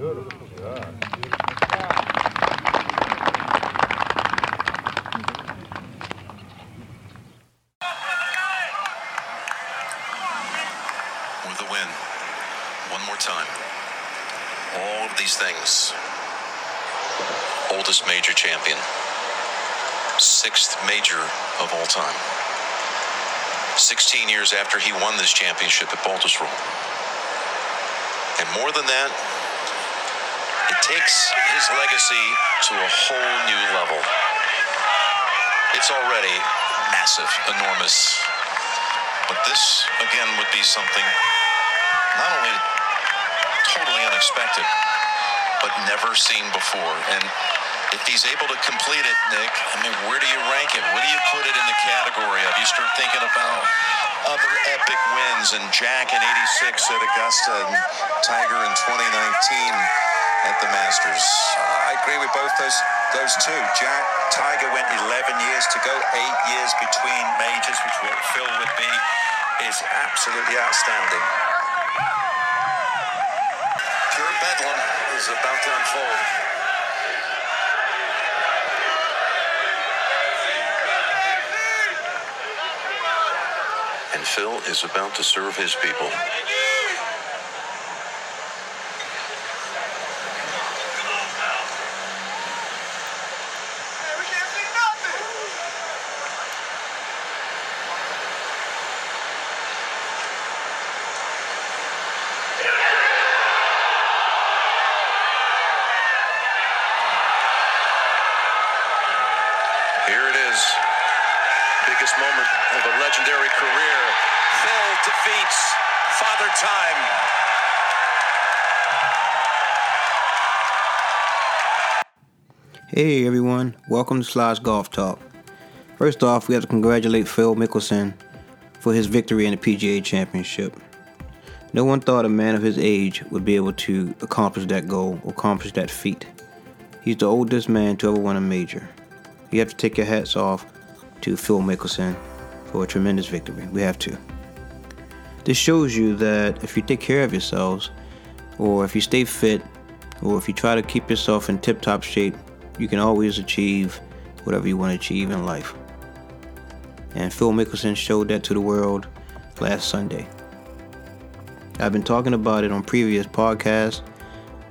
with the win. One more time. All of these things. Oldest major champion. Sixth major of all time. 16 years after he won this championship at Baltusrol. And more than that, takes his legacy to a whole new level. It's already massive, enormous. But this, again, would be something not only totally unexpected, but never seen before. And if he's able to complete it, Nick, I mean, where do you rank it? What do you put it in the category of? You start thinking about other epic wins and Jack in 86 at Augusta and Tiger in 2019 at the Masters. Uh, I agree with both those those two. Jack Tiger went 11 years to go, eight years between majors, which what Phil would be, is absolutely outstanding. Pure bedlam is about to unfold. And Phil is about to serve his people. Here it is. Biggest moment of a legendary career. Phil defeats Father Time. Hey everyone, welcome to Sly's Golf Talk. First off, we have to congratulate Phil Mickelson for his victory in the PGA Championship. No one thought a man of his age would be able to accomplish that goal accomplish that feat. He's the oldest man to ever win a major. You have to take your hats off to Phil Mickelson for a tremendous victory. We have to. This shows you that if you take care of yourselves, or if you stay fit, or if you try to keep yourself in tip top shape, you can always achieve whatever you want to achieve in life. And Phil Mickelson showed that to the world last Sunday. I've been talking about it on previous podcasts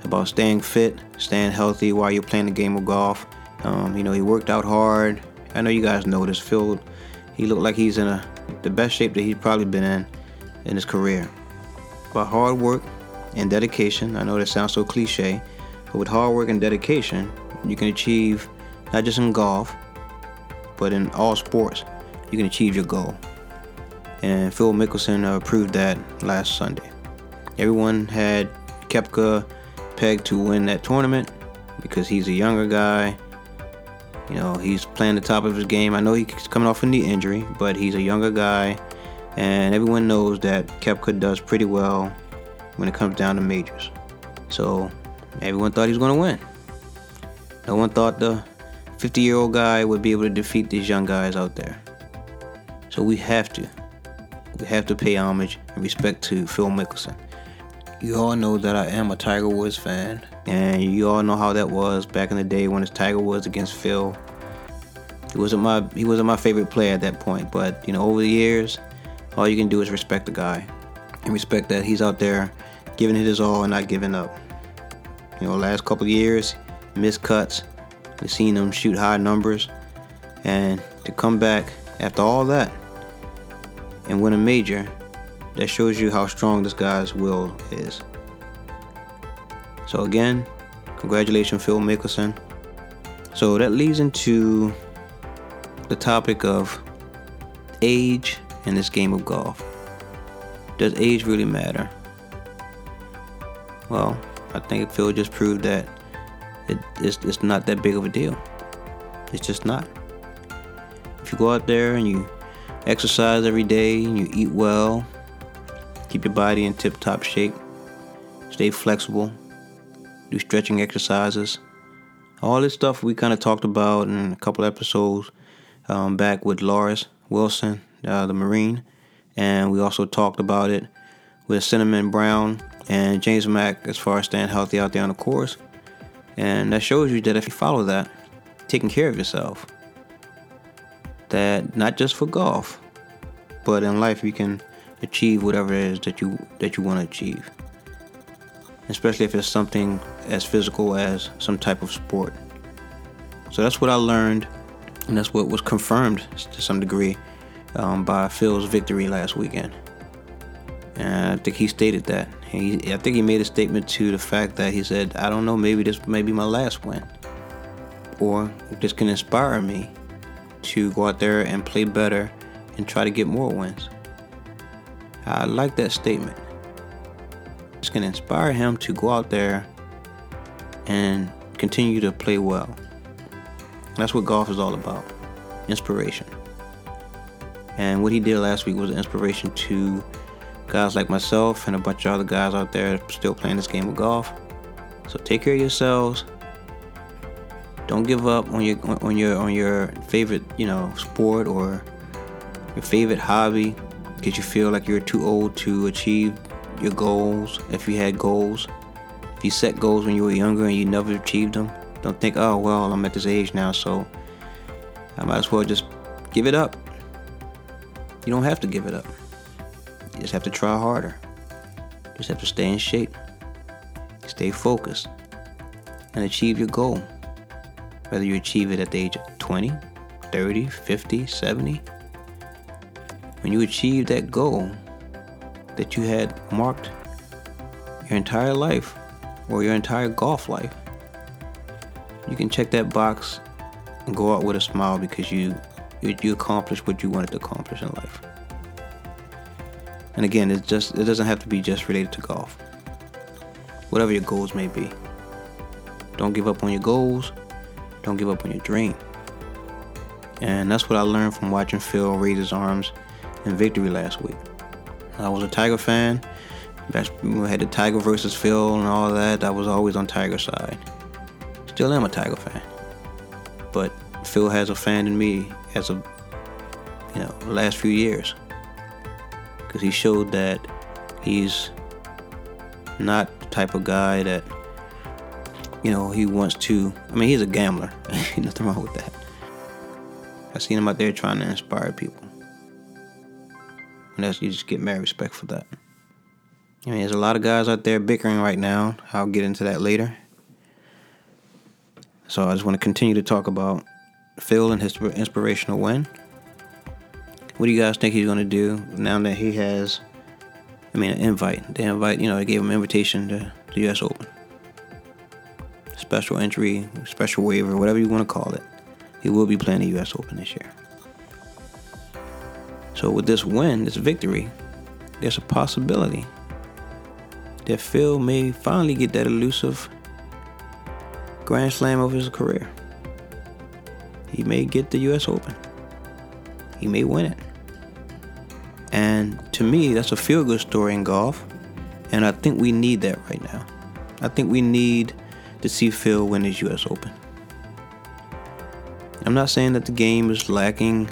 about staying fit, staying healthy while you're playing the game of golf. Um, you know, he worked out hard. I know you guys know this. Phil. He looked like he's in a the best shape that he's probably been in in his career. By hard work and dedication, I know that sounds so cliche, but with hard work and dedication, you can achieve not just in golf, but in all sports, you can achieve your goal. And Phil Mickelson uh, proved that last Sunday. Everyone had Koepka pegged to win that tournament because he's a younger guy. You know, he's playing the top of his game. I know he's coming off a knee injury, but he's a younger guy. And everyone knows that Koepka does pretty well when it comes down to majors. So everyone thought he was going to win. No one thought the 50 year old guy would be able to defeat these young guys out there. So we have to. We have to pay homage and respect to Phil Mickelson. You all know that I am a Tiger Woods fan, and you all know how that was back in the day when it's Tiger Woods against Phil. He wasn't my he wasn't my favorite player at that point, but you know over the years, all you can do is respect the guy and respect that he's out there giving it his all and not giving up. You know, last couple of years, missed cuts. We've seen them shoot high numbers, and to come back after all that and win a major, that shows you how strong this guy's will is. So again, congratulations, Phil Mickelson. So that leads into the topic of age in this game of golf. Does age really matter? Well, I think Phil just proved that it, it's, it's not that big of a deal. It's just not. If you go out there and you exercise every day and you eat well, keep your body in tip top shape, stay flexible, do stretching exercises, all this stuff we kind of talked about in a couple episodes um, back with Loris Wilson, uh, the Marine, and we also talked about it with Cinnamon Brown and James Mack as far as staying healthy out there on the course. And that shows you that if you follow that, taking care of yourself, that not just for golf, but in life you can achieve whatever it is that you that you want to achieve. Especially if it's something as physical as some type of sport. So that's what I learned, and that's what was confirmed to some degree um, by Phil's victory last weekend. And I think he stated that. He, I think he made a statement to the fact that he said, I don't know, maybe this may be my last win. Or this can inspire me to go out there and play better and try to get more wins. I like that statement. It's going to inspire him to go out there and continue to play well. That's what golf is all about inspiration. And what he did last week was an inspiration to guys like myself and a bunch of other guys out there still playing this game of golf. So take care of yourselves. Don't give up on your on your on your favorite, you know, sport or your favorite hobby because you feel like you're too old to achieve your goals. If you had goals, if you set goals when you were younger and you never achieved them, don't think, oh well, I'm at this age now, so I might as well just give it up. You don't have to give it up. You just have to try harder. You just have to stay in shape. Stay focused. And achieve your goal. Whether you achieve it at the age of 20, 30, 50, 70. When you achieve that goal that you had marked your entire life or your entire golf life, you can check that box and go out with a smile because you you, you accomplished what you wanted to accomplish in life. And again, it's just it doesn't have to be just related to golf. Whatever your goals may be. Don't give up on your goals. Don't give up on your dream. And that's what I learned from watching Phil raise his arms in victory last week. I was a Tiger fan. We had the Tiger versus Phil and all that. I was always on Tiger's side. Still am a Tiger fan. But Phil has a fan in me as a you know, last few years because he showed that he's not the type of guy that you know he wants to. I mean, he's a gambler. Nothing wrong with that. I seen him out there trying to inspire people, and that's you just get mad respect for that. I mean, there's a lot of guys out there bickering right now. I'll get into that later. So I just want to continue to talk about Phil and his inspirational win. What do you guys think he's going to do now that he has, I mean, an invite? They invite, you know, they gave him an invitation to the U.S. Open. Special entry, special waiver, whatever you want to call it. He will be playing the U.S. Open this year. So with this win, this victory, there's a possibility that Phil may finally get that elusive Grand Slam of his career. He may get the U.S. Open. He may win it. And to me, that's a feel good story in golf. And I think we need that right now. I think we need to see Phil win his US Open. I'm not saying that the game is lacking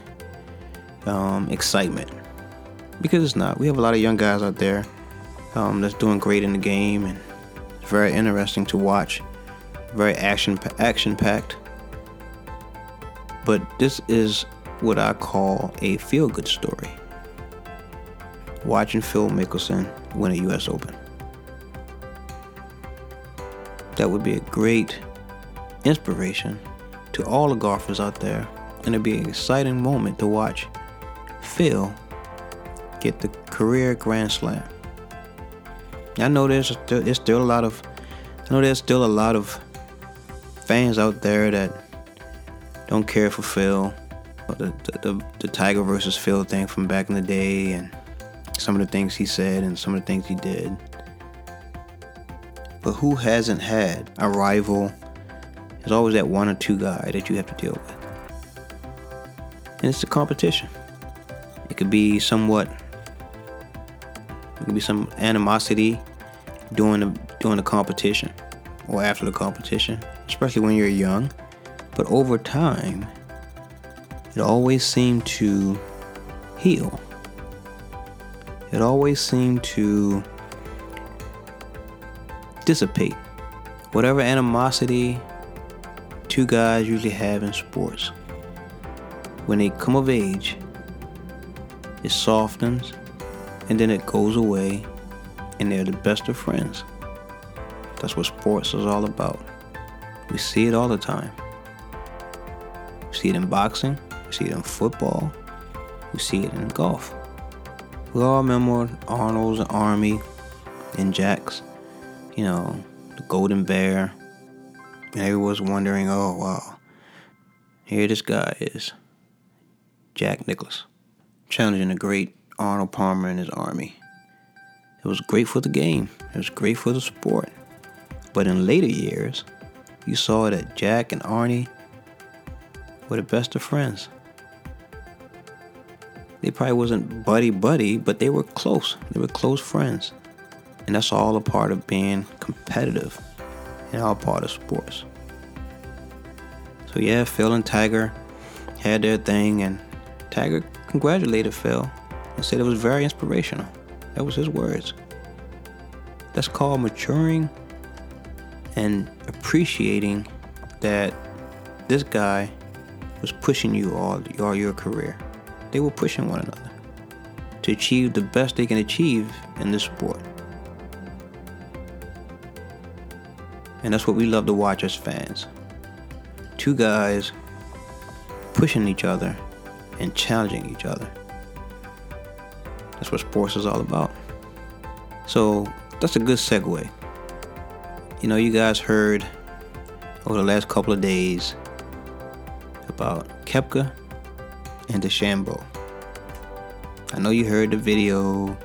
um, excitement because it's not. We have a lot of young guys out there um, that's doing great in the game, and it's very interesting to watch. Very action action packed. But this is what I call a feel good story watching Phil Mickelson win a U.S. Open. That would be a great inspiration to all the golfers out there, and it'd be an exciting moment to watch Phil get the career Grand Slam. I know there's still, there's still a lot of I know there's still a lot of fans out there that don't care for Phil, the, the, the, the Tiger versus Phil thing from back in the day, and some of the things he said and some of the things he did. But who hasn't had a rival? There's always that one or two guy that you have to deal with. And it's a competition. It could be somewhat it could be some animosity during the during the competition or after the competition, especially when you're young. But over time, it always seemed to heal it always seemed to dissipate. Whatever animosity two guys usually have in sports, when they come of age, it softens and then it goes away and they're the best of friends. That's what sports is all about. We see it all the time. We see it in boxing, we see it in football, we see it in golf. We all remember Arnold's Army and Jack's, you know, the Golden Bear. And everyone's wondering, oh wow, here this guy is, Jack Nicklaus, challenging the great Arnold Palmer and his army. It was great for the game. It was great for the sport. But in later years, you saw that Jack and Arnie were the best of friends. They probably wasn't buddy buddy, but they were close. They were close friends. And that's all a part of being competitive and all part of sports. So yeah, Phil and Tiger had their thing and Tiger congratulated Phil and said it was very inspirational. That was his words. That's called maturing and appreciating that this guy was pushing you all, all your career. They were pushing one another to achieve the best they can achieve in this sport. And that's what we love to watch as fans. Two guys pushing each other and challenging each other. That's what sports is all about. So that's a good segue. You know, you guys heard over the last couple of days about Koepka and DeChambeau. I know you heard the video,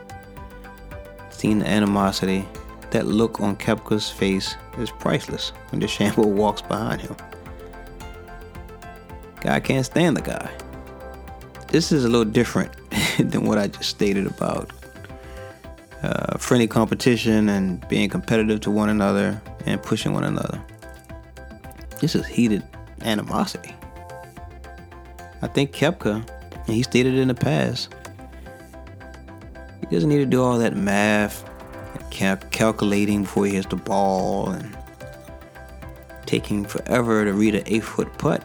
seen the animosity. That look on Koepka's face is priceless when DeChambeau walks behind him. Guy can't stand the guy. This is a little different than what I just stated about uh, friendly competition and being competitive to one another and pushing one another. This is heated animosity. I think Koepka, and he stated it in the past, he doesn't need to do all that math, cal- calculating before he hits the ball, and taking forever to read an eight foot putt.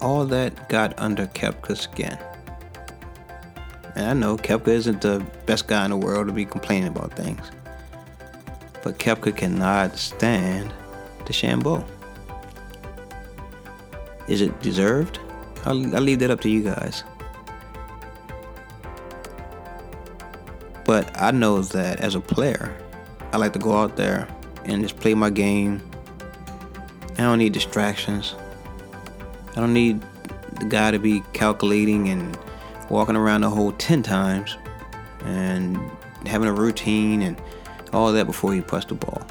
All that got under Koepka's skin. And I know Koepka isn't the best guy in the world to be complaining about things. But Koepka cannot stand DeChambeau. Is it deserved? I'll, I'll leave that up to you guys. But I know that as a player, I like to go out there and just play my game. I don't need distractions. I don't need the guy to be calculating and walking around the hole 10 times and having a routine and all that before he puts the ball.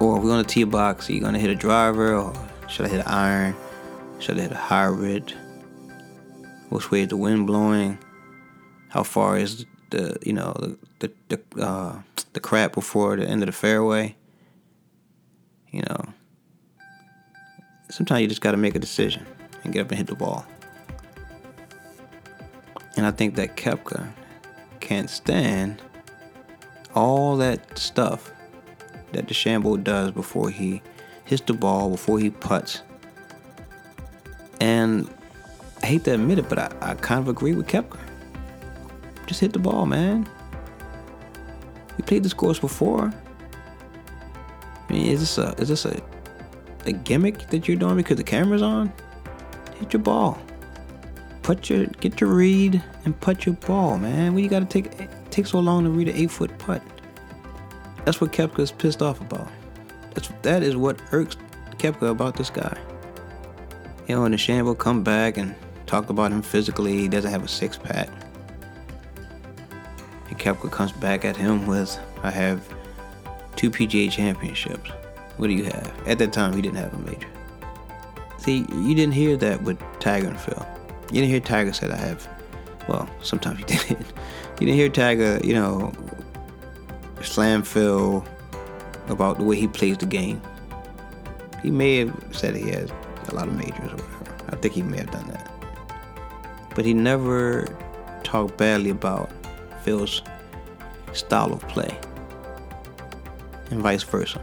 Or if we're on a tee box, are you going to hit a driver or should I hit an iron? Should I hit a hybrid? Which way is the wind blowing? How far is the you know the the the, uh, the crap before the end of the fairway? You know. Sometimes you just got to make a decision and get up and hit the ball. And I think that Koepka can't stand all that stuff that DeChambeau does before he hits the ball, before he puts. And I hate to admit it, but I, I kind of agree with Koepka. Just hit the ball, man. We played this course before. I mean, is this a is this a a gimmick that you're doing because the camera's on? Hit your ball. Put your get your read and put your ball, man. What you gotta take take so long to read an eight foot putt? That's what Koepka's pissed off about. That's that is what irks Koepka about this guy. You know, and DeChambeau come back and talk about him physically. He doesn't have a six pack. And Koepka comes back at him with, I have two PGA championships. What do you have? At that time, he didn't have a major. See, you didn't hear that with Tiger and Phil. You didn't hear Tiger say, I have, well, sometimes you did. you didn't hear Tiger, you know, slam Phil about the way he plays the game. He may have said he has a lot of majors. I think he may have done that. But he never talked badly about Phil's style of play. and vice versa.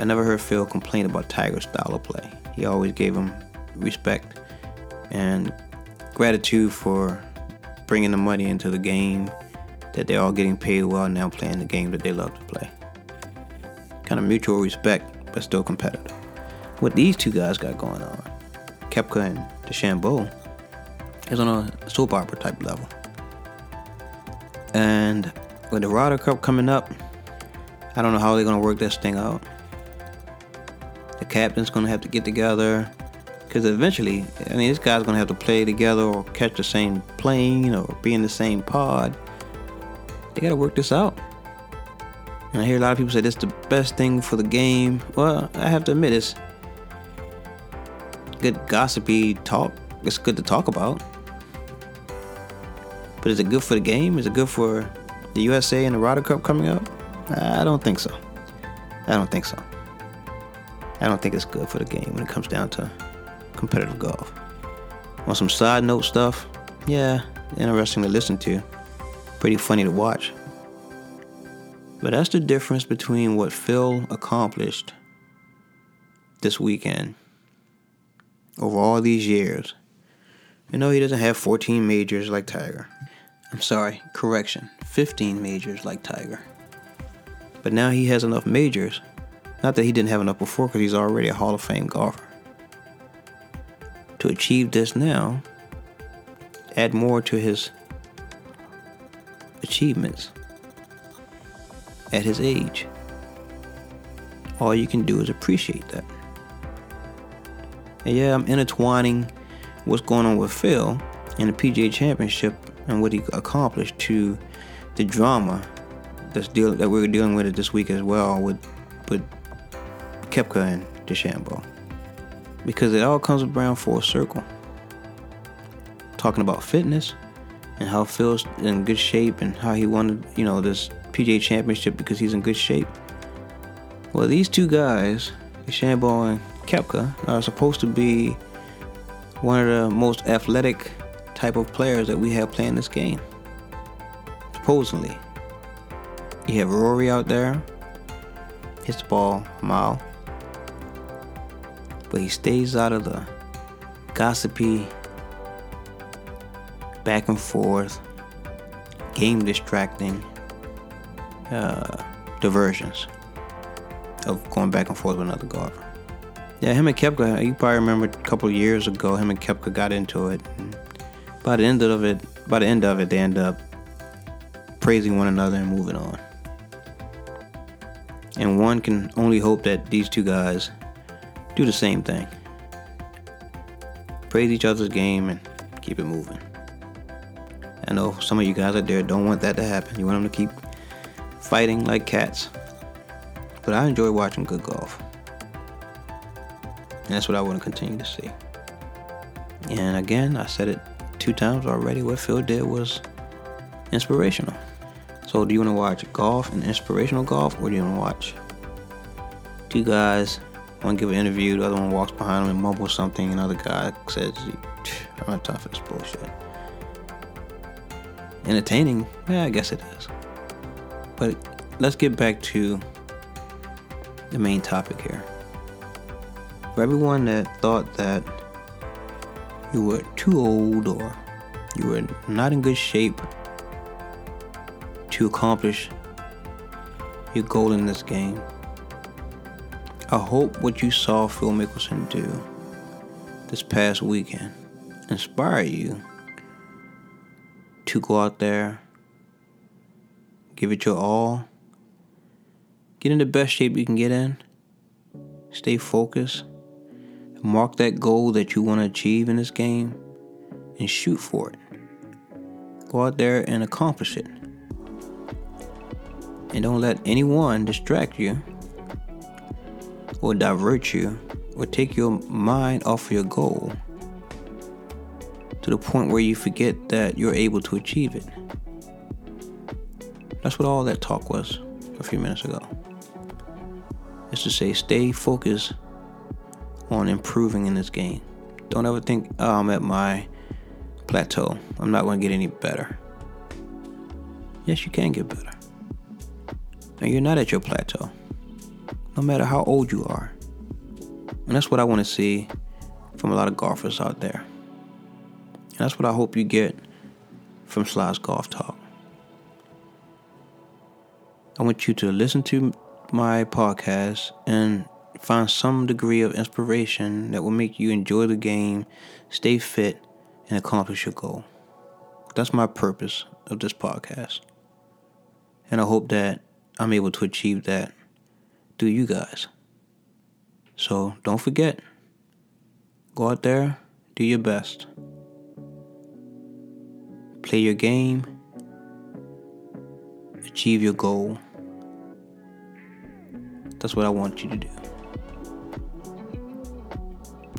I never heard Phil complain about Tiger's style of play. He always gave him respect and gratitude for bringing the money into the game that they're all getting paid well now playing the game that they love to play. Kind of mutual respect, but still competitive. What these two guys got going on, Koepka and DeChambeau, is on a soap opera type level. And with the Ryder Cup coming up, I don't know how they're gonna work this thing out. The captain's gonna have to get together because eventually, I mean, this guy's gonna have to play together or catch the same plane or be in the same pod. They gotta work this out. And I hear a lot of people say this is the best thing for the game. Well, I have to admit it's good gossipy talk. It's good to talk about. But is it good for the game? Is it good for the USA and the Ryder Cup coming up? I don't think so. I don't think so. I don't think it's good for the game when it comes down to competitive golf. On some side note stuff, yeah, interesting to listen to. Pretty funny to watch. But that's the difference between what Phil accomplished this weekend over all these years. You know, he doesn't have 14 majors like Tiger. I'm sorry, correction, 15 majors like Tiger. But now he has enough majors. Not that he didn't have enough before, because he's already a Hall of Fame golfer to achieve this now, add more to his achievements at his age. All you can do is appreciate that. And yeah, I'm intertwining what's going on with Phil and the PGA Championship and what he accomplished to the drama that's deal that we're dealing with it this week as well with with Koepka and DeChambeau because it all comes around full circle. Talking about fitness and how Phil's in good shape and how he won, you know, this PGA Championship because he's in good shape. Well, these two guys, DeChambeau and Koepka, are supposed to be one of the most athletic type of players that we have playing this game. Supposedly. You have Rory out there, hits the ball a mile but he stays out of the gossipy back and forth, game distracting uh, diversions of going back and forth with another golfer. Yeah, him and Koepka, you probably remember a couple years ago, him and Koepka got into it. By the end of it, by the end of it, they end up praising one another and moving on. And one can only hope that these two guys do the same thing. Praise each other's game and keep it moving. I know some of you guys out there don't want that to happen. You want them to keep fighting like cats. But I enjoy watching good golf. And that's what I want to continue to see. And again, I said it two times already. What Phil did was inspirational. So, do you want to watch golf and inspirational golf, or do you want to watch two guys one give an interview, the other one walks behind him and mumbles something, another guy says, I'm not time for this bullshit. Entertaining? Yeah, I guess it is. But let's get back to the main topic here. For everyone that thought that you were too old or you were not in good shape to accomplish your goal in this game, I hope what you saw Phil Mickelson do this past weekend inspire you to go out there, give it your all, get in the best shape you can get in, stay focused, mark that goal that you want to achieve in this game, and shoot for it. Go out there and accomplish it. And don't let anyone distract you or divert you or take your mind off your goal to the point where you forget that you're able to achieve it. That's what all that talk was a few minutes ago. Is to say, stay focused on improving in this game. Don't ever think, oh, I'm at my plateau. I'm not going to get any better. Yes, you can get better. and you're not at your plateau, no matter how old you are. And that's what I want to see from a lot of golfers out there. And that's what I hope you get from Sly's Golf Talk. I want you to listen to my podcast and find some degree of inspiration that will make you enjoy the game, stay fit, and accomplish your goal. That's my purpose of this podcast. And I hope that I'm able to achieve that through you guys. So don't forget, go out there, do your best. Play your game, achieve your goal. That's what I want you to do.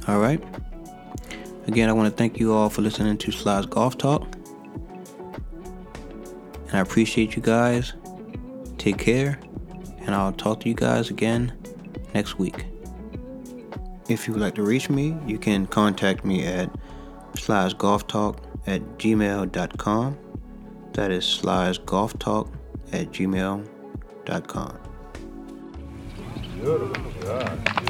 All right. Again, I want to thank you all for listening to Sly's Golf Talk. And I appreciate you guys. Take care. And I'll talk to you guys again next week. If you would like to reach me, you can contact me at slysgolftalk at gmail.com. That is slysgolftalk at gmail.com. Beautiful. God.